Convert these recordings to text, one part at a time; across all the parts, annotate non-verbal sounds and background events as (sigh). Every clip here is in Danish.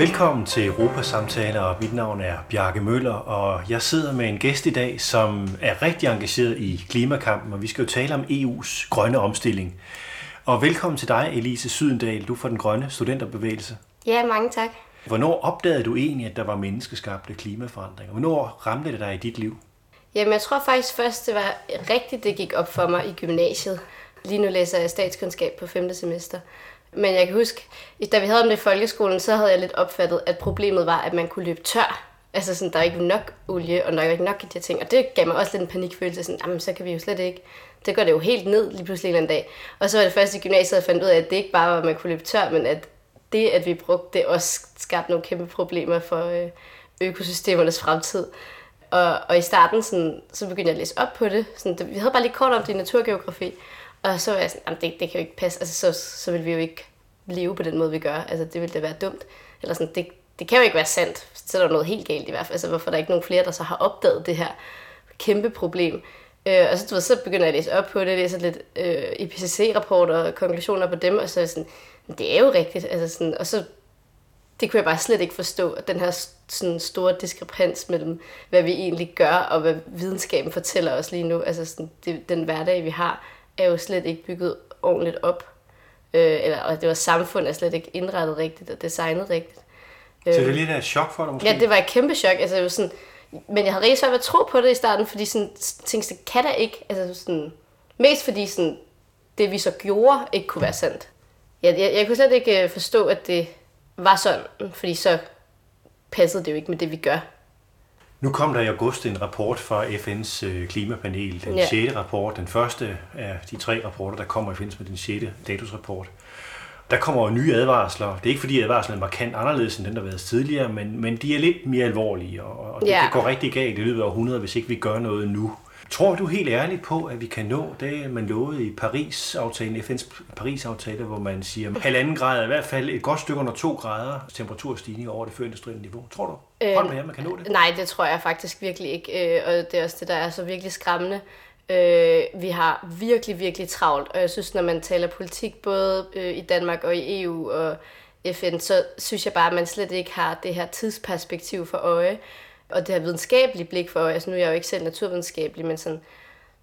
Velkommen til Europasamtaler, mit navn er Bjarke Møller, og jeg sidder med en gæst i dag, som er rigtig engageret i klimakampen, og vi skal jo tale om EU's grønne omstilling. Og velkommen til dig, Elise Sydendal, du fra den grønne studenterbevægelse. Ja, mange tak. Hvornår opdagede du egentlig, at der var menneskeskabte klimaforandringer? Hvornår ramte det dig i dit liv? Jamen, jeg tror faktisk først, det var rigtigt, det gik op for mig i gymnasiet. Lige nu læser jeg statskundskab på 5. semester. Men jeg kan huske, da vi havde om det i folkeskolen, så havde jeg lidt opfattet, at problemet var, at man kunne løbe tør. Altså sådan, der er ikke nok olie, og der er ikke nok af de her ting. Og det gav mig også lidt en panikfølelse, sådan, jamen så kan vi jo slet ikke. Det går det jo helt ned lige pludselig en dag. Og så var det først i gymnasiet, jeg fandt ud af, at det ikke bare var, at man kunne løbe tør, men at det, at vi brugte det, også skabte nogle kæmpe problemer for øh, økosystemernes fremtid. Og, og i starten, sådan, så begyndte jeg at læse op på det. Sådan, vi havde bare lige kort om det i naturgeografi. Og så var jeg sådan, det, det kan jo ikke passe. Altså, så, så vil vi jo ikke leve på den måde, vi gør. Altså, det ville da være dumt. Eller sådan, det, det kan jo ikke være sandt. Så er der noget helt galt i hvert fald. Altså, hvorfor er der ikke nogen flere, der så har opdaget det her kæmpe problem? Øh, og så, du ved, så begynder jeg at læse op på det, læser lidt øh, IPCC-rapporter og konklusioner på dem, og så er jeg sådan, det er jo rigtigt. Altså sådan, og så det kunne jeg bare slet ikke forstå, at den her sådan store diskrepans mellem, hvad vi egentlig gør, og hvad videnskaben fortæller os lige nu. Altså sådan, det, den hverdag, vi har, er jo slet ikke bygget ordentligt op. Øh, eller, og det var samfundet er slet ikke indrettet rigtigt og designet rigtigt. Så det er lidt af et chok for dig måske? Ja, det var et kæmpe chok. Altså, det var sådan, men jeg havde rigtig svært ved at tro på det i starten, fordi sådan, tænkte, det kan da ikke. Altså, sådan, mest fordi sådan, det vi så gjorde ikke kunne være sandt. Jeg, jeg, jeg kunne slet ikke øh, forstå, at det var sådan, fordi så passede det jo ikke med det, vi gør. Nu kom der i august en rapport fra FN's øh, klimapanel, den ja. 6. rapport, den første af de tre rapporter, der kommer i forbindelse med den 6. statusrapport. Der kommer jo nye advarsler. Det er ikke fordi advarslerne er markant anderledes end den, der har været tidligere, men, men de er lidt mere alvorlige, og, og det ja. kan gå rigtig galt i løbet af 100, hvis ikke vi gør noget nu. Tror du helt ærligt på, at vi kan nå det, man lovede i Paris-aftalen, FN's Paris-aftale, hvor man siger halvanden grad, i hvert fald et godt stykke under to grader temperaturstigning over det førindustrielle niveau? Tror du? Hold med, man kan nå det? Nej, det tror jeg faktisk virkelig ikke, øh, og det er også det, der er så virkelig skræmmende. Øh, vi har virkelig, virkelig travlt, og jeg synes, når man taler politik, både øh, i Danmark og i EU og FN, så synes jeg bare, at man slet ikke har det her tidsperspektiv for øje og det her videnskabelige blik for, altså nu er jeg jo ikke selv naturvidenskabelig, men sådan,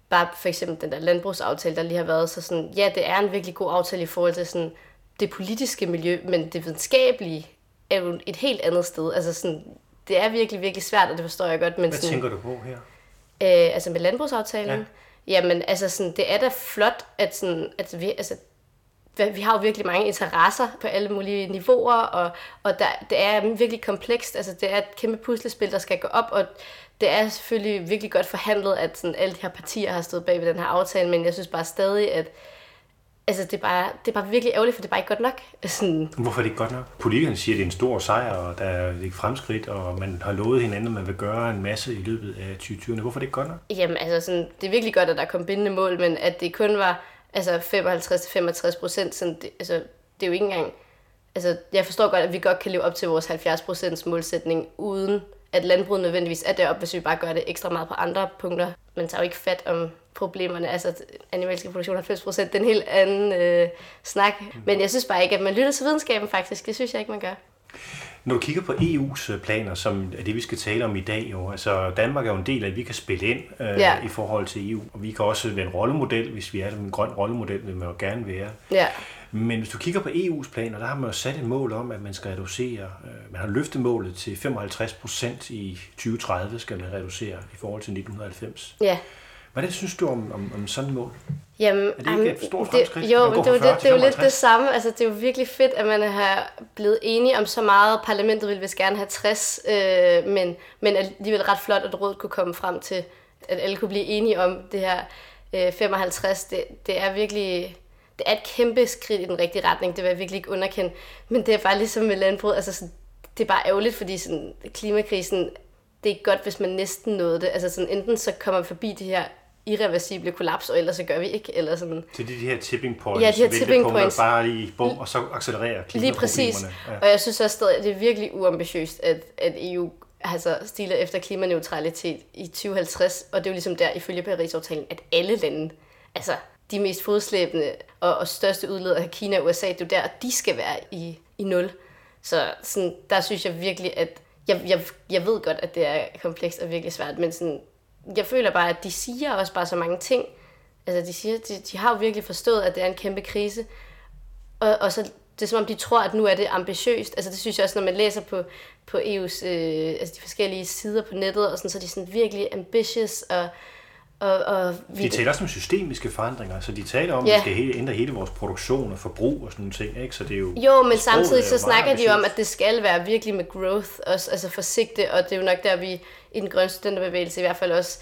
bare for eksempel den der landbrugsaftale, der lige har været, så sådan, ja, det er en virkelig god aftale i forhold til sådan, det politiske miljø, men det videnskabelige er jo et helt andet sted. Altså sådan, det er virkelig, virkelig svært, og det forstår jeg godt. Men Hvad sådan, tænker du på her? Øh, altså med landbrugsaftalen? Ja. Jamen, altså sådan, det er da flot, at, sådan, at vi, altså, vi har jo virkelig mange interesser på alle mulige niveauer, og, og der, det er virkelig komplekst. Altså, det er et kæmpe puslespil, der skal gå op, og det er selvfølgelig virkelig godt forhandlet, at sådan, alle de her partier har stået bag ved den her aftale, men jeg synes bare stadig, at altså, det, er bare, det er bare virkelig ærgerligt, for det er bare ikke godt nok. Sådan. Hvorfor er det ikke godt nok? Politikerne siger, at det er en stor sejr, og der er et fremskridt, og man har lovet hinanden, at man vil gøre en masse i løbet af 2020. Hvorfor er det ikke godt nok? Jamen, altså, sådan, det er virkelig godt, at der kom bindende mål, men at det kun var altså 55-65 procent, sådan, det, altså, det er jo ikke engang, altså jeg forstår godt, at vi godt kan leve op til vores 70 procents målsætning, uden at landbruget nødvendigvis er deroppe, hvis vi bare gør det ekstra meget på andre punkter. Man tager jo ikke fat om problemerne, altså animalske produktion 90 procent, det er en helt anden øh, snak. Men jeg synes bare ikke, at man lytter til videnskaben faktisk, det synes jeg ikke, man gør. Når du kigger på EU's øh, planer, som er det, vi skal tale om i dag, jo, altså Danmark er jo en del af, at vi kan spille ind øh, ja. i forhold til EU, og vi kan også være en rollemodel, hvis vi er en grøn rollemodel, vil man jo gerne være. Ja. Men hvis du kigger på EU's planer, der har man jo sat et mål om, at man skal reducere, øh, man har løftet målet til 55 procent i 2030, skal man reducere i forhold til 1990. Ja. Hvad synes du om, om, om sådan et mål? Jamen, er det ikke et stort fremskridt? Det, jo, men det, det, det er jo lidt det samme. Altså, det er jo virkelig fedt, at man har blevet enige om så meget. Parlamentet ville vist gerne have 60, øh, men, men alligevel ret flot, at rådet kunne komme frem til, at alle kunne blive enige om det her øh, 55. Det, det er virkelig det er et kæmpe skridt i den rigtige retning. Det vil jeg virkelig ikke underkende. Men det er bare ligesom med landbrug. Altså, sådan, det er bare ærgerligt, fordi sådan, klimakrisen det er godt, hvis man næsten nåede det. Altså sådan, enten så kommer man forbi de her irreversible kollaps, og ellers så gør vi ikke. Eller sådan. Så det er de her tipping points, ja, de her tipping points. bare i bum, og så accelererer Lige præcis. Ja. Og jeg synes også stadig, at det er virkelig uambitiøst, at, at EU altså stiler efter klimaneutralitet i 2050, og det er jo ligesom der, ifølge Paris-aftalen, at alle lande, altså de mest fodslæbende og, og største udledere af Kina og USA, det er jo der, de skal være i, i nul. Så sådan, der synes jeg virkelig, at jeg, jeg, jeg ved godt, at det er komplekst og virkelig svært, men sådan, jeg føler bare, at de siger også bare så mange ting. Altså, de, siger, de, de har jo virkelig forstået, at det er en kæmpe krise. Og, og så det er som om, de tror, at nu er det ambitiøst. Altså det synes jeg også, når man læser på, på EU's, øh, altså de forskellige sider på nettet, og sådan, så er de sådan virkelig ambitious og og, og vi... De taler også om systemiske forandringer, så de taler om, ja. at vi skal hele, ændre hele vores produktion og forbrug og sådan nogle ting. Ikke? Så det er jo, jo, men samtidig så snakker de jo om, at det skal være virkelig med growth, også, altså forsigtigt, og det er jo nok der, vi i den grønne studenterbevægelse i hvert fald også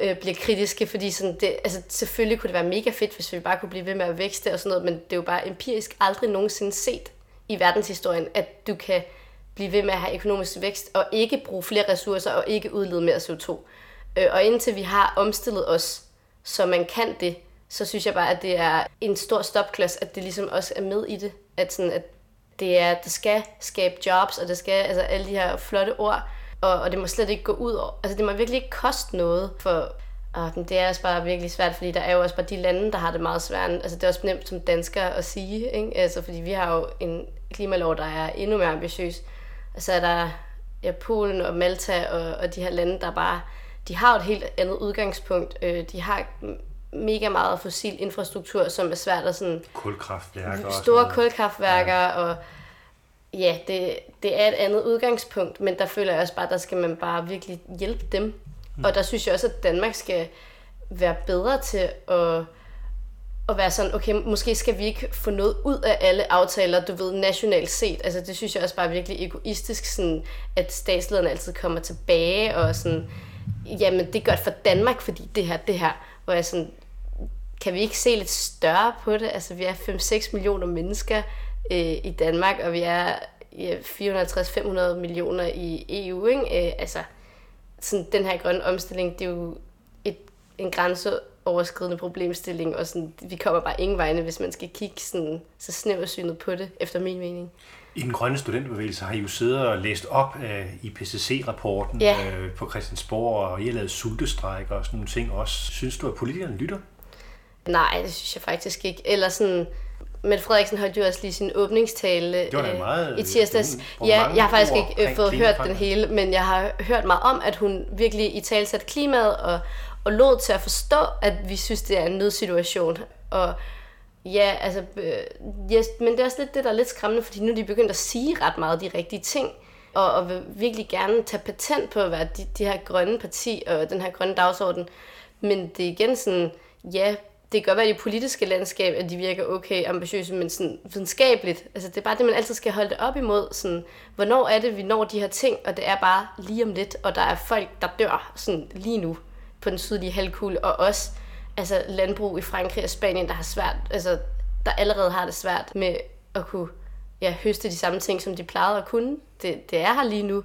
øh, bliver kritiske, fordi sådan det, altså selvfølgelig kunne det være mega fedt, hvis vi bare kunne blive ved med at vækste og sådan noget, men det er jo bare empirisk aldrig nogensinde set i verdenshistorien, at du kan blive ved med at have økonomisk vækst og ikke bruge flere ressourcer og ikke udlede mere CO2. Øh, og indtil vi har omstillet os, så man kan det, så synes jeg bare, at det er en stor stopklods, at det ligesom også er med i det. At, sådan, at det, er, det skal skabe jobs, og det skal altså alle de her flotte ord, og, og det må slet ikke gå ud over. Altså det må virkelig ikke koste noget, for ah, og det er også bare virkelig svært, fordi der er jo også bare de lande, der har det meget svært. Altså det er også nemt som dansker at sige, ikke? Altså fordi vi har jo en klimalov, der er endnu mere ambitiøs. Og så er der ja, Polen og Malta og, og de her lande, der bare de har et helt andet udgangspunkt. Øh, de har mega meget fossil infrastruktur, som er svært at sådan... Kulkraftværker. Store kulkraftværker, ja. og ja, det, det er et andet udgangspunkt, men der føler jeg også bare, der skal man bare virkelig hjælpe dem. Mm. Og der synes jeg også, at Danmark skal være bedre til at, at være sådan, okay, måske skal vi ikke få noget ud af alle aftaler, du ved, nationalt set. Altså det synes jeg også bare er virkelig egoistisk, sådan, at statslederne altid kommer tilbage og sådan, jamen det er godt for Danmark, fordi det her, det her, hvor jeg sådan, kan vi ikke se lidt større på det? Altså vi er 5-6 millioner mennesker øh, i Danmark, og vi er ja, 450-500 millioner i EU, ikke? Øh, altså sådan den her grønne omstilling, det er jo et, en grænseoverskridende problemstilling, og sådan, vi kommer bare ingen vegne, hvis man skal kigge sådan, så snæversynet på det, efter min mening. I den grønne studenterbevægelse har I jo siddet og læst op af IPCC-rapporten ja. øh, på Christiansborg, og I har lavet sultestræk og sådan nogle ting også. Synes du, at politikerne lytter? Nej, det synes jeg faktisk ikke. Eller sådan, Mette Frederiksen holdt jo også lige sin åbningstale det var meget, i tirsdags. Ja, jeg har faktisk ikke øh, fået hørt den hele, men jeg har hørt meget om, at hun virkelig i talsat klimaet og, og lod til at forstå, at vi synes, det er en nødsituation. Og Ja, altså, øh, yes, men det er også lidt det, der er lidt skræmmende, fordi nu er de begyndt at sige ret meget de rigtige ting, og, og vil virkelig gerne tage patent på at være de, de her grønne parti og den her grønne dagsorden. Men det er igen sådan, ja, det kan godt være i det politiske landskab, at de virker okay ambitiøse, men sådan videnskabeligt. Altså det er bare det, man altid skal holde det op imod. Sådan, hvornår er det, vi når de her ting, og det er bare lige om lidt, og der er folk, der dør sådan lige nu på den sydlige halvkugle, og også altså landbrug i Frankrig og Spanien, der har svært, altså der allerede har det svært med at kunne ja, høste de samme ting, som de plejede at kunne. Det, det er her lige nu.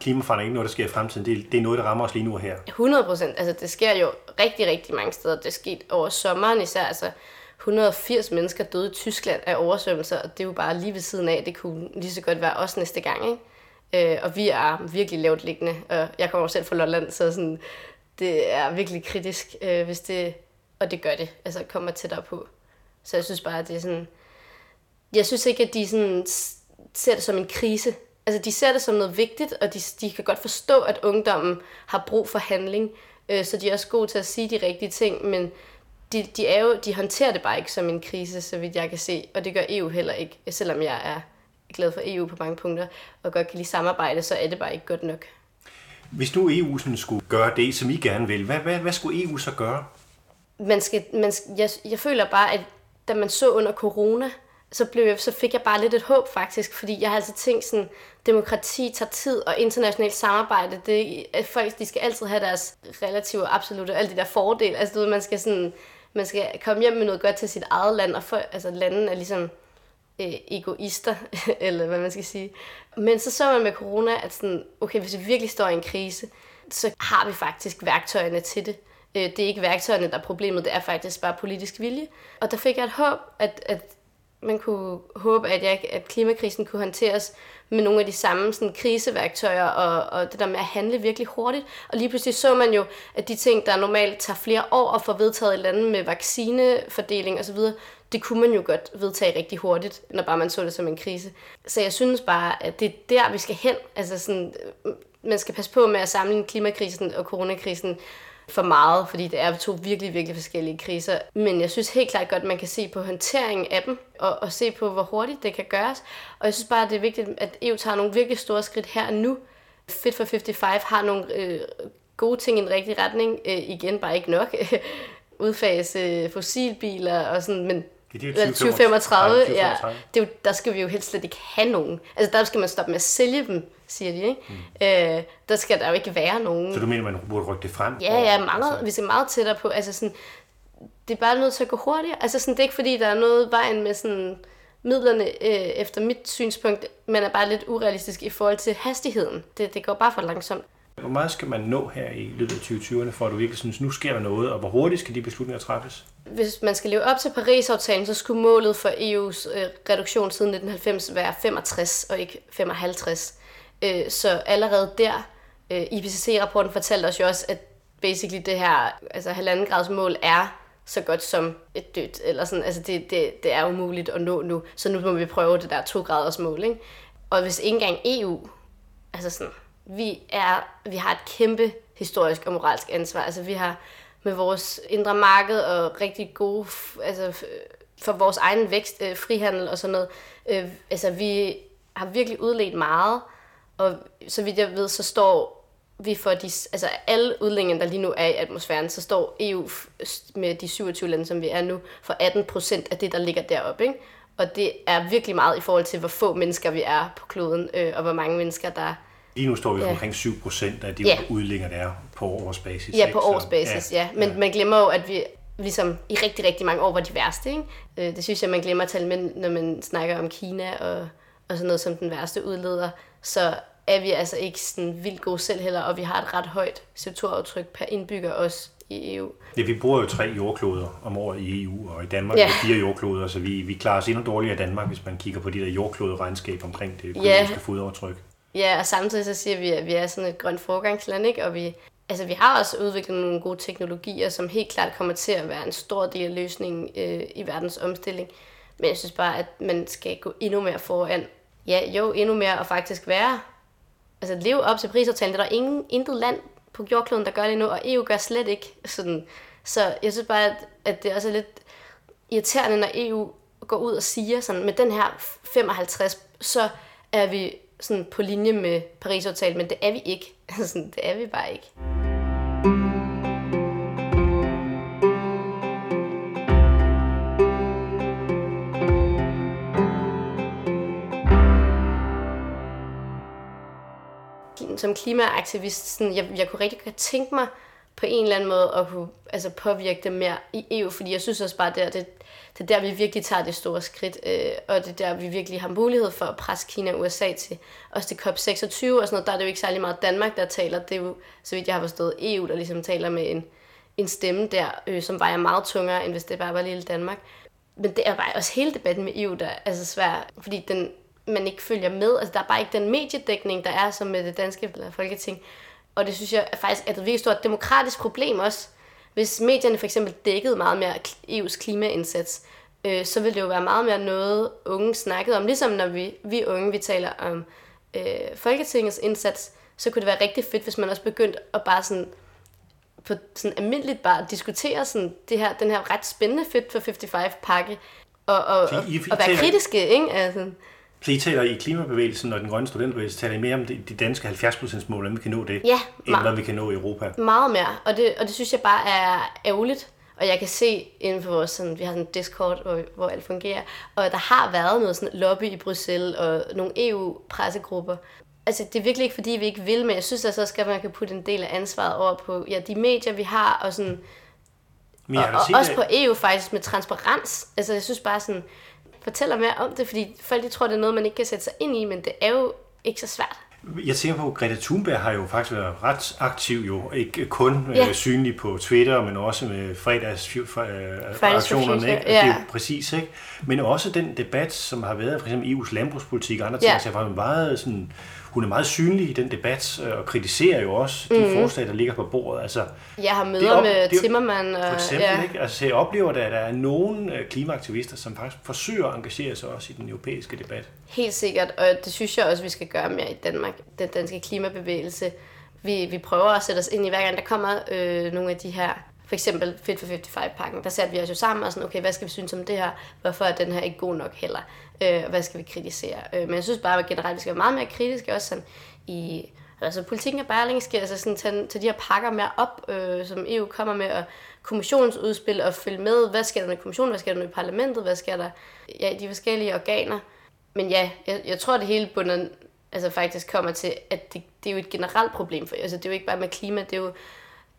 Klimaforandring er ikke noget, der sker i fremtiden. Det, det er noget, der rammer os lige nu og her. 100 procent. Altså, det sker jo rigtig, rigtig mange steder. Det skete over sommeren især. Altså, 180 mennesker døde i Tyskland af oversvømmelser, og det er jo bare lige ved siden af. Det kunne lige så godt være os næste gang, ikke? Øh, og vi er virkelig lavt liggende, og jeg kommer selv fra Lolland, så sådan, det er virkelig kritisk, øh, hvis det, og det gør det, altså kommer tættere på. Så jeg synes bare, at det er sådan, jeg synes ikke, at de sådan ser det som en krise. Altså de ser det som noget vigtigt, og de, de kan godt forstå, at ungdommen har brug for handling, øh, så de er også gode til at sige de rigtige ting, men de, de, er jo, de håndterer det bare ikke som en krise, så vidt jeg kan se, og det gør EU heller ikke, selvom jeg er glad for EU på mange punkter, og godt kan lide samarbejde, så er det bare ikke godt nok. Hvis nu EU sådan skulle gøre det, som I gerne vil, hvad, hvad, hvad skulle EU så gøre? Man skal, man skal, jeg, jeg føler bare, at da man så under corona, så, blev jeg, så fik jeg bare lidt et håb faktisk, fordi jeg har altid tænkt sådan, demokrati tager tid, og internationalt samarbejde, det, at folk de skal altid have deres relative og absolute, alle de der fordele. Altså du ved, man skal sådan, man skal komme hjem med noget godt til sit eget land, og for, altså landene er ligesom øh, egoister, (laughs) eller hvad man skal sige. Men så så man med corona, at sådan, okay, hvis vi virkelig står i en krise, så har vi faktisk værktøjerne til det. Øh, det er ikke værktøjerne, der er problemet, det er faktisk bare politisk vilje. Og der fik jeg et håb, at, at man kunne håbe, at, jeg, at klimakrisen kunne håndteres med nogle af de samme sådan, kriseværktøjer og, og det der med at handle virkelig hurtigt. Og lige pludselig så man jo, at de ting, der normalt tager flere år at få vedtaget i lande med vaccinefordeling osv., det kunne man jo godt vedtage rigtig hurtigt, når bare man så det som en krise. Så jeg synes bare, at det er der, vi skal hen. Altså sådan, øh, man skal passe på med at sammenligne klimakrisen og coronakrisen for meget, fordi det er to virkelig, virkelig forskellige kriser. Men jeg synes helt klart godt, man kan se på håndteringen af dem, og, og se på, hvor hurtigt det kan gøres. Og jeg synes bare, det er vigtigt, at EU tager nogle virkelig store skridt her og nu. Fit for 55 har nogle øh, gode ting i en rigtig retning. Øh, igen, bare ikke nok. (laughs) Udfase øh, fossilbiler og sådan, men det er 2035, ja, det er jo, der skal vi jo helst slet ikke have nogen. Altså der skal man stoppe med at sælge dem, siger de, ikke? Mm. Øh, der skal der jo ikke være nogen. Så du mener, man burde rykke det frem? Ja, ja, meget, altså... vi skal meget tættere på. Altså sådan, det er bare nødt til at gå hurtigere. Altså sådan, det er ikke fordi, der er noget vejen med sådan midlerne, øh, efter mit synspunkt, men er bare lidt urealistisk i forhold til hastigheden. Det, det går bare for langsomt. Hvor meget skal man nå her i løbet af 2020'erne, for at du virkelig synes, nu sker der noget, og hvor hurtigt skal de beslutninger træffes? Hvis man skal leve op til Paris-aftalen, så skulle målet for EU's øh, reduktion siden 1990 være 65 og ikke 55. Øh, så allerede der, øh, IPCC-rapporten fortalte os jo også, at basically det her altså halvanden grads mål er så godt som et dødt, eller sådan, altså det, det, det er umuligt at nå nu, så nu må vi prøve det der to graders mål, ikke? Og hvis ikke engang EU, altså sådan, vi, er, vi har et kæmpe historisk og moralsk ansvar. Altså vi har med vores indre marked og rigtig gode, altså for vores egen vækst, øh, frihandel og sådan noget. Øh, altså vi har virkelig udledt meget, og så vidt jeg ved, så står vi for de, altså alle udlændinge, der lige nu er i atmosfæren, så står EU med de 27 lande, som vi er nu, for 18 procent af det, der ligger deroppe. Ikke? Og det er virkelig meget i forhold til, hvor få mennesker vi er på kloden, øh, og hvor mange mennesker, der Lige nu står vi ja. omkring 7 procent af de ja. udlænger, der er på årsbasis. Ja, på årsbasis, ja. ja. Men ja. man glemmer jo, at vi ligesom i rigtig, rigtig mange år var de værste. Ikke? Øh, det synes jeg, man glemmer at tale med, når man snakker om Kina og, og sådan noget som den værste udleder. Så er vi altså ikke sådan vildt gode selv heller, og vi har et ret højt CO2-aftryk per indbygger også i EU. Ja, vi bruger jo tre jordkloder om året i EU, og i Danmark ja. er fire jordkloder, så vi, vi klarer os endnu dårligere i Danmark, hvis man kigger på de der jordkloderegnskab omkring det økonomiske ja. fodaftryk. Ja, og samtidig så siger vi, at vi er sådan et grønt foregangsland, ikke? og vi, altså, vi har også udviklet nogle gode teknologier, som helt klart kommer til at være en stor del af løsningen øh, i verdens omstilling. Men jeg synes bare, at man skal gå endnu mere foran. Ja, jo, endnu mere og faktisk være, altså leve op til prisaftalen. Det er der ingen, intet land på jordkloden, der gør det nu, og EU gør slet ikke sådan. Så jeg synes bare, at, at det er også lidt irriterende, når EU går ud og siger sådan, med den her 55, så er vi sådan på linje med Paris-aftalen, men det er vi ikke. (laughs) Altså, det er vi bare ikke. Som klimaaktivist, sådan, jeg, jeg kunne rigtig godt tænke mig på en eller anden måde at kunne altså, påvirke det mere i EU, fordi jeg synes også bare, at det, det er der, vi virkelig tager det store skridt, øh, og det er der, vi virkelig har mulighed for at presse Kina og USA til, også til COP26 og sådan noget, der er det jo ikke særlig meget Danmark, der taler, det er jo, så vidt jeg har forstået, EU, der ligesom taler med en, en stemme der, øh, som vejer meget tungere, end hvis det bare var lille Danmark. Men det er bare også hele debatten med EU, der er altså svær, fordi den, man ikke følger med. Altså, der er bare ikke den mediedækning, der er som med det danske folketing. Og det synes jeg er faktisk er et virkelig stort demokratisk problem også. Hvis medierne for eksempel dækkede meget mere EU's klimaindsats, øh, så ville det jo være meget mere noget, unge snakkede om. Ligesom når vi, vi unge vi taler om øh, Folketingets indsats, så kunne det være rigtig fedt, hvis man også begyndte at bare sådan på sådan almindeligt bare diskutere sådan det her, den her ret spændende Fit for 55 pakke, og, og, og, og være kritiske, ikke? Altså. Så I taler i klimabevægelsen og den grønne studentbevægelse, taler I mere om de, de danske 70% mål, hvordan vi kan nå det, ja, end hvad vi kan nå i Europa? Meget mere, og det, og det synes jeg bare er ærgerligt. Og jeg kan se inden for vores, sådan, vi har sådan en Discord, hvor, hvor alt fungerer, og der har været noget sådan lobby i Bruxelles og nogle EU-pressegrupper. Altså, det er virkelig ikke, fordi vi ikke vil, men jeg synes, at så skal man kan putte en del af ansvaret over på ja, de medier, vi har, og sådan, men og, og også det. på EU faktisk med transparens. Altså, jeg synes bare sådan, fortæller mere om det, fordi folk de tror, det er noget, man ikke kan sætte sig ind i, men det er jo ikke så svært. Jeg tænker på, at Greta Thunberg har jo faktisk været ret aktiv, jo ikke kun ja. øh, synlig på Twitter, men også med fredags øh, ikke? Ja. Det er jo præcis, ikke? Men også den debat, som har været for eksempel EU's landbrugspolitik og andre ting, ja. så var meget sådan, hun er meget synlig i den debat, øh, og kritiserer jo også de mm. forslag, der ligger på bordet. Altså, jeg har møder op, med det, Timmermann. Og, for eksempel, ja. ikke? Altså, jeg oplever, at der er nogle øh, klimaaktivister, som faktisk forsøger at engagere sig også i den europæiske debat. Helt sikkert, og det synes jeg også, vi skal gøre mere i Danmark. Den danske klimabevægelse. Vi, vi prøver at sætte os ind i, hver gang der kommer øh, nogle af de her for eksempel Fit for 55-pakken, der satte vi os jo sammen og sådan, okay, hvad skal vi synes om det her? Hvorfor er den her ikke god nok heller? Øh, hvad skal vi kritisere? Øh, men jeg synes bare, at generelt, vi skal være meget mere kritiske, også sådan i altså politikken af Berlingske, altså sådan tage, tage de her pakker mere op, øh, som EU kommer med, og kommissionsudspil, og følge med, hvad sker der med kommissionen, hvad sker der med parlamentet, hvad sker der ja, de forskellige organer. Men ja, jeg, jeg tror, det hele bunder altså faktisk kommer til, at det, det er jo et generelt problem for altså det er jo ikke bare med klima, det er jo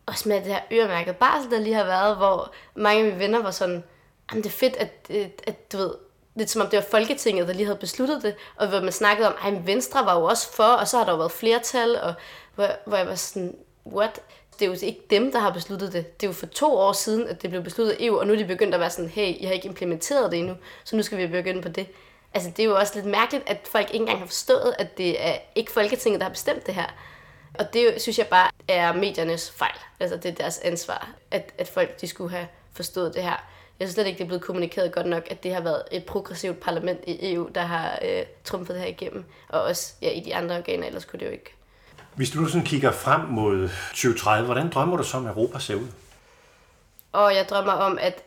også med det her øremærket barsel, der lige har været, hvor mange af mine venner var sådan, jamen det er fedt, at, at, at du ved, lidt som om det var Folketinget, der lige havde besluttet det, og hvor man snakkede om, at Venstre var jo også for, og så har der jo været flertal, og hvor, hvor jeg var sådan, what? Det er jo ikke dem, der har besluttet det. Det er jo for to år siden, at det blev besluttet af EU, og nu er de begyndt at være sådan, hey, I har ikke implementeret det endnu, så nu skal vi begynde på det. Altså, det er jo også lidt mærkeligt, at folk ikke engang har forstået, at det er ikke Folketinget, der har bestemt det her. Og det synes jeg bare er mediernes fejl. Altså, det er deres ansvar, at, at folk de skulle have forstået det her. Jeg synes slet ikke, det er blevet kommunikeret godt nok, at det har været et progressivt parlament i EU, der har øh, trumfet det her igennem. Og også ja, i de andre organer, ellers kunne det jo ikke. Hvis du nu sådan kigger frem mod 2030, hvordan drømmer du så om Europa ser ud? Og jeg drømmer om, at,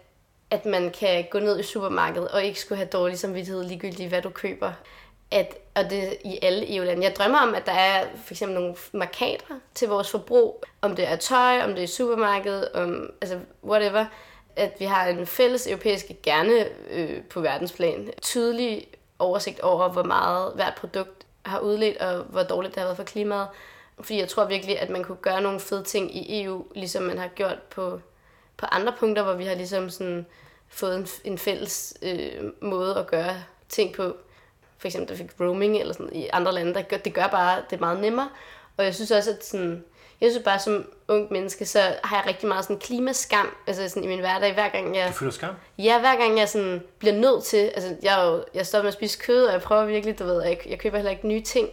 at man kan gå ned i supermarkedet og ikke skulle have dårlig samvittighed ligegyldigt, hvad du køber. At, og det i alle EU-lande. Jeg drømmer om, at der er for eksempel nogle markader til vores forbrug. Om det er tøj, om det er supermarkedet, om, altså whatever at vi har en fælles europæisk, gerne øh, på verdensplan, tydelig oversigt over, hvor meget hvert produkt har udledt, og hvor dårligt det har været for klimaet. Fordi jeg tror virkelig, at man kunne gøre nogle fede ting i EU, ligesom man har gjort på, på andre punkter, hvor vi har ligesom sådan fået en, en fælles øh, måde at gøre ting på. For eksempel, der fik roaming eller sådan i andre lande. Der gør, det gør bare det meget nemmere. Og jeg synes også, at sådan, jeg synes bare, som ung menneske, så har jeg rigtig meget sådan klimaskam altså sådan i min hverdag. Hver gang jeg, du føler skam? Ja, hver gang jeg sådan bliver nødt til, altså jeg, jo, jeg stopper med at spise kød, og jeg prøver virkelig, du ved, jeg, jeg køber heller ikke nye ting.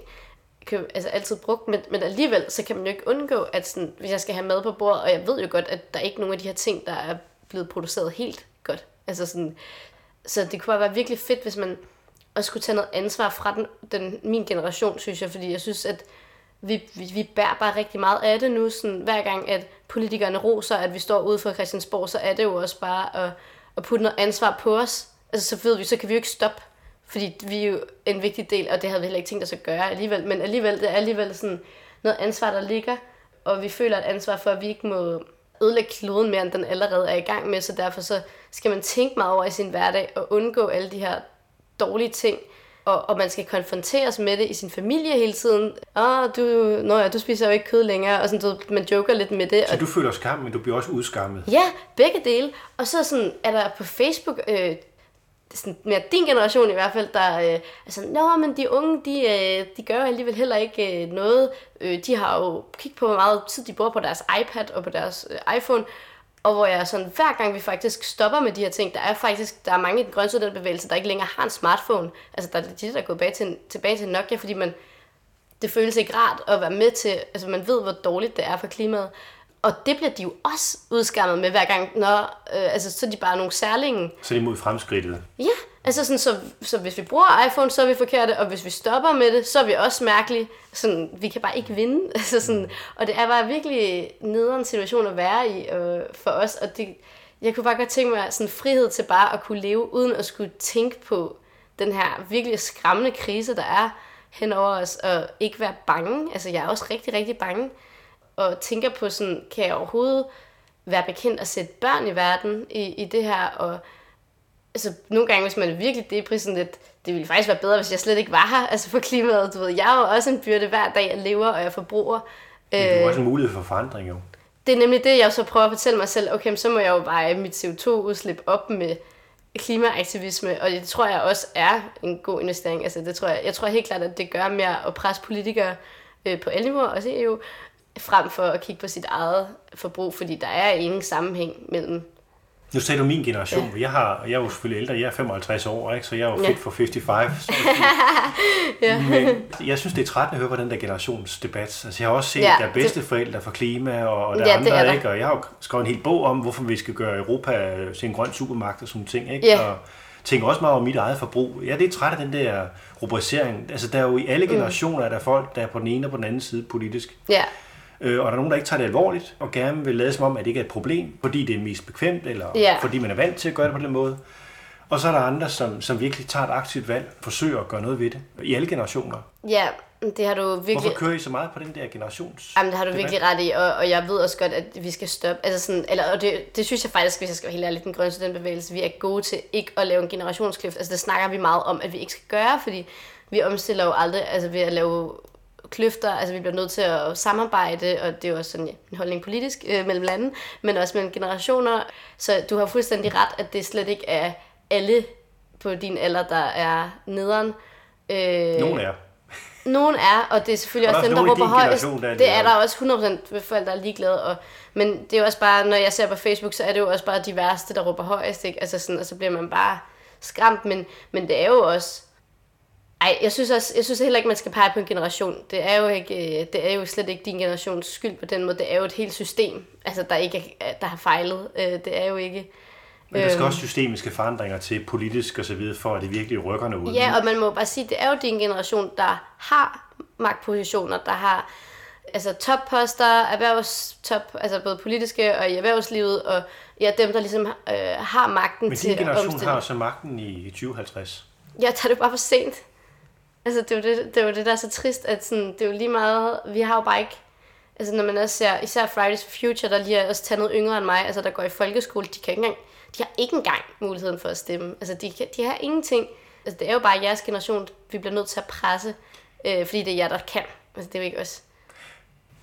Jeg køber altså altid brugt, men, men alligevel, så kan man jo ikke undgå, at sådan, hvis jeg skal have mad på bordet, og jeg ved jo godt, at der er ikke nogen af de her ting, der er blevet produceret helt godt. Altså sådan, så det kunne bare være virkelig fedt, hvis man også skulle tage noget ansvar fra den, den, min generation, synes jeg, fordi jeg synes, at vi, vi, vi bærer bare rigtig meget af det nu. Sådan, hver gang, at politikerne roser, at vi står ude for Christiansborg, så er det jo også bare at, at putte noget ansvar på os. Altså, så ved vi, så kan vi jo ikke stoppe. Fordi vi er jo en vigtig del, og det havde vi heller ikke tænkt os at gøre alligevel. Men alligevel, det er alligevel sådan noget ansvar, der ligger. Og vi føler et ansvar for, at vi ikke må ødelægge kloden mere, end den allerede er i gang med. Så derfor så skal man tænke meget over i sin hverdag og undgå alle de her dårlige ting, og, og man skal konfronteres med det i sin familie hele tiden. Åh, oh, du, nå ja, du spiser jo ikke kød længere, og sådan, du, man joker lidt med det. Så og, du føler skam, men du bliver også udskammet? Ja, begge dele. Og så sådan, er der på Facebook, øh, sådan, mere din generation i hvert fald, der øh, er sådan, nå, men de unge, de, øh, de gør alligevel heller ikke øh, noget. Øh, de har jo kigget på, hvor meget tid de bruger på deres iPad og på deres øh, iPhone, og hvor jeg sådan, hver gang vi faktisk stopper med de her ting, der er faktisk, der er mange i den grønne bevægelse, der ikke længere har en smartphone. Altså der er de, der er gået tilbage til, tilbage til Nokia, fordi man, det føles ikke rart at være med til, altså man ved, hvor dårligt det er for klimaet. Og det bliver de jo også udskammet med hver gang, når, øh, altså så er de bare nogle særlinge. Så er de mod fremskridtet? Ja, altså sådan, så, så hvis vi bruger iPhone, så er vi forkerte, og hvis vi stopper med det, så er vi også mærkelige. Sådan, vi kan bare ikke vinde. (laughs) Altså sådan, og det er bare virkelig nederen situation at være i øh, for os, og det, jeg kunne bare godt tænke mig sådan frihed til bare at kunne leve, uden at skulle tænke på den her virkelig skræmmende krise, der er hen over os, og ikke være bange. Altså, jeg er også rigtig, rigtig bange og tænker på sådan, kan jeg overhovedet være bekendt at sætte børn i verden i, i det her, og altså, nogle gange, hvis man er virkelig det sådan lidt, det ville faktisk være bedre, hvis jeg slet ikke var her, altså for klimaet, du ved, jeg er jo også en byrde hver dag, jeg lever, og jeg forbruger. Men du har også en mulighed for forandring, jo. Det er nemlig det, jeg så prøver at fortælle mig selv, okay, så må jeg jo veje mit CO2-udslip op med klimaaktivisme, og det tror jeg også er en god investering. Altså, det tror jeg, jeg tror helt klart, at det gør mere at presse politikere øh, på alle niveauer, også i EU, frem for at kigge på sit eget forbrug, fordi der er ingen sammenhæng mellem Nu sagde du min generation, ja. jeg, har, jeg er jo selvfølgelig ældre, jeg er 55 år, ikke? så jeg er jo ja. fit for 55. (laughs) Så ja. Men jeg synes, det er trættende at høre på den der generationsdebat. Altså, jeg har også set, ja, der er bedsteforældre for klima, og, og der ja, er andre, er der. ikke? og jeg har jo skrevet en hel bog om, hvorfor vi skal gøre Europa til en grøn supermagt og sådan ting. Ikke? Ja. Og tænker også meget over mit eget forbrug. Ja, det er træt af den der rubricering. Altså, der er jo i alle mm. generationer, mm. der er folk, der er på den ene og på den anden side politisk. Ja. Øh, og der er nogen, der ikke tager det alvorligt, og gerne vil lade som om, at det ikke er et problem, fordi det er mest bekvemt, eller ja. fordi man er vant til at gøre det på den måde. Og så er der andre, som, som virkelig tager et aktivt valg, forsøger at gøre noget ved det, i alle generationer. Ja, det har du virkelig... Hvorfor kører I så meget på den der generations... Jamen, det har du debat? virkelig ret i, og, og jeg ved også godt, at vi skal stoppe... Altså sådan, eller, og det, det synes jeg faktisk, hvis jeg skal være helt ærlig, den grønne studentbevægelse, vi er gode til ikke at lave en generationskløft. Altså det snakker vi meget om, at vi ikke skal gøre, fordi vi omstiller jo aldrig altså ved at lave kløfter, altså vi bliver nødt til at samarbejde, og det er jo også sådan ja, en holdning politisk øh, mellem lande, men også mellem generationer. Så du har fuldstændig ret, at det slet ikke er alle på din alder, der er nederen. Øh, Nogen er. Nogen er, og det er selvfølgelig og også dem, der råber højst. Det er der også 100% ved folk, der er ligeglade. Og, men det er jo også bare, når jeg ser på Facebook, så er det jo også bare de værste, der råber højst. Ikke? Altså sådan, og så bliver man bare skræmt. Men, men det er jo også ej, jeg synes, også, jeg synes heller ikke, man skal pege på en generation. Det er, jo ikke, øh, det er jo slet ikke din generations skyld på den måde. Det er jo et helt system, altså, der, ikke er, der har fejlet. Øh, det er jo ikke... Men der skal også systemiske forandringer til, politisk og så videre, for at det virkelig rykker noget ud. Ja, og man må bare sige, det er jo din generation, der har magtpositioner, der har altså topposter, erhvervstop, altså både politiske og i erhvervslivet, og ja, dem, der ligesom øh, har magten til at Men din generation har så magten i 2050. Ja, tager det bare for sent. Altså, det er jo det, det, er jo det der er så trist, at sådan, det er jo lige meget, vi har jo bare ikke, altså når man også ser, især Fridays for Future, der lige er også tandet yngre end mig, altså der går i folkeskole, de kan ikke engang, de har ikke engang muligheden for at stemme. Altså, de, kan, de har ingenting. Altså, det er jo bare jeres generation, vi bliver nødt til at presse, øh, fordi det er jer, der kan. Altså, det er jo ikke os.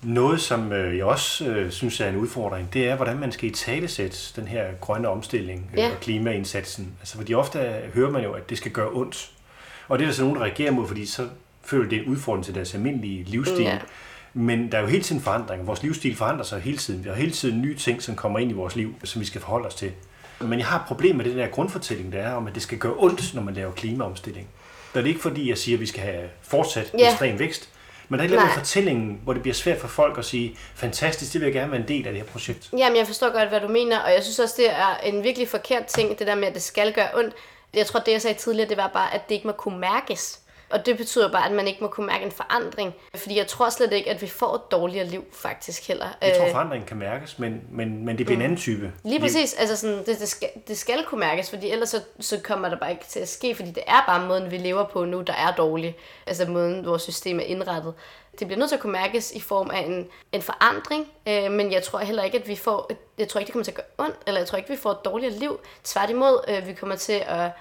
Noget, som øh, jeg også øh, synes er en udfordring, det er, hvordan man skal i talesætte den her grønne omstilling øh, ja. og klimaindsatsen. Altså, fordi ofte hører man jo, at det skal gøre ondt. Og det er der så nogen, der reagerer mod, fordi så føler det en udfordring til deres almindelige livsstil. Ja. Men der er jo hele tiden forandring. Vores livsstil forandrer sig hele tiden. Vi har hele tiden nye ting, som kommer ind i vores liv, som vi skal forholde os til. Men jeg har et problem med den der grundfortælling, der er om, at det skal gøre ondt, når man laver klimaomstilling. Det er ikke fordi, jeg siger, at vi skal have fortsat ja. ekstrem vækst. Men der er ikke en fortælling, hvor det bliver svært for folk at sige, fantastisk, det vil jeg gerne være en del af det her projekt. Jamen, jeg forstår godt, hvad du mener, og jeg synes også, det er en virkelig forkert ting, det der med, at det skal gøre ondt jeg tror, det jeg sagde tidligere, det var bare, at det ikke må kunne mærkes. Og det betyder bare, at man ikke må kunne mærke en forandring. Fordi jeg tror slet ikke, at vi får et dårligere liv faktisk heller. Jeg tror, øh, forandringen kan mærkes, men, men, men det bliver mm. en anden type Lige præcis. Altså sådan, det, det, skal, det skal kunne mærkes, fordi ellers så, så kommer der bare ikke til at ske, fordi det er bare måden, vi lever på nu, der er dårlig. Altså måden, vores system er indrettet. Det bliver nødt til at kunne mærkes i form af en, en forandring, øh, men jeg tror heller ikke, at vi får, jeg tror ikke, det kommer til at gøre ondt, eller jeg tror ikke, vi får et dårligere liv. Tværtimod, øh, vi kommer til at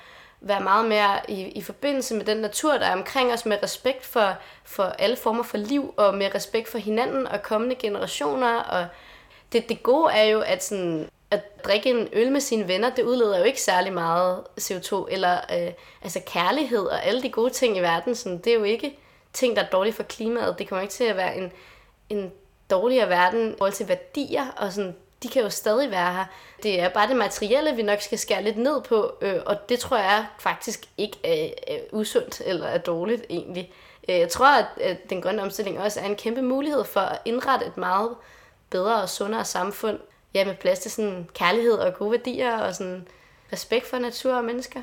være meget mere i, i forbindelse med den natur, der er omkring os, med respekt for, for alle former for liv, og med respekt for hinanden og kommende generationer. Og det, det gode er jo, at, sådan, at drikke en øl med sine venner, det udleder jo ikke særlig meget CO2, eller øh, altså kærlighed og alle de gode ting i verden, sådan, det er jo ikke ting, der er dårlige for klimaet. Det kommer ikke til at være en, en dårligere verden i forhold til værdier, og sådan, de kan jo stadig være her. Det er bare det materielle, vi nok skal skære lidt ned på, øh, og det tror jeg faktisk ikke er, er usundt eller er dårligt egentlig. Øh, jeg tror, at, at den grønne omstilling også er en kæmpe mulighed for at indrette et meget bedre og sundere samfund, ja, med plads til sådan kærlighed og gode værdier og sådan respekt for natur og mennesker.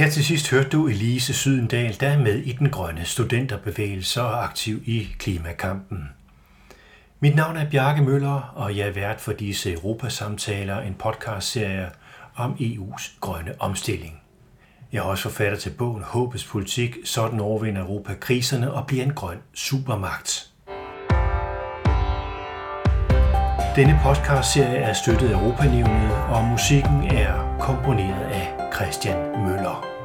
Her til sidst hørte du Elise Sydendal, der er med i den grønne studenterbevægelse og aktiv i klimakampen. Mit navn er Bjarke Møller, og jeg er vært for disse Europasamtaler, en podcastserie om EU's grønne omstilling. Jeg er også forfatter til bogen Håbets politik, sådan overvinder Europa kriserne og bliver en grøn supermagt. Denne podcastserie er støttet af Europanævnet, og musikken er komponeret af Christian Møller.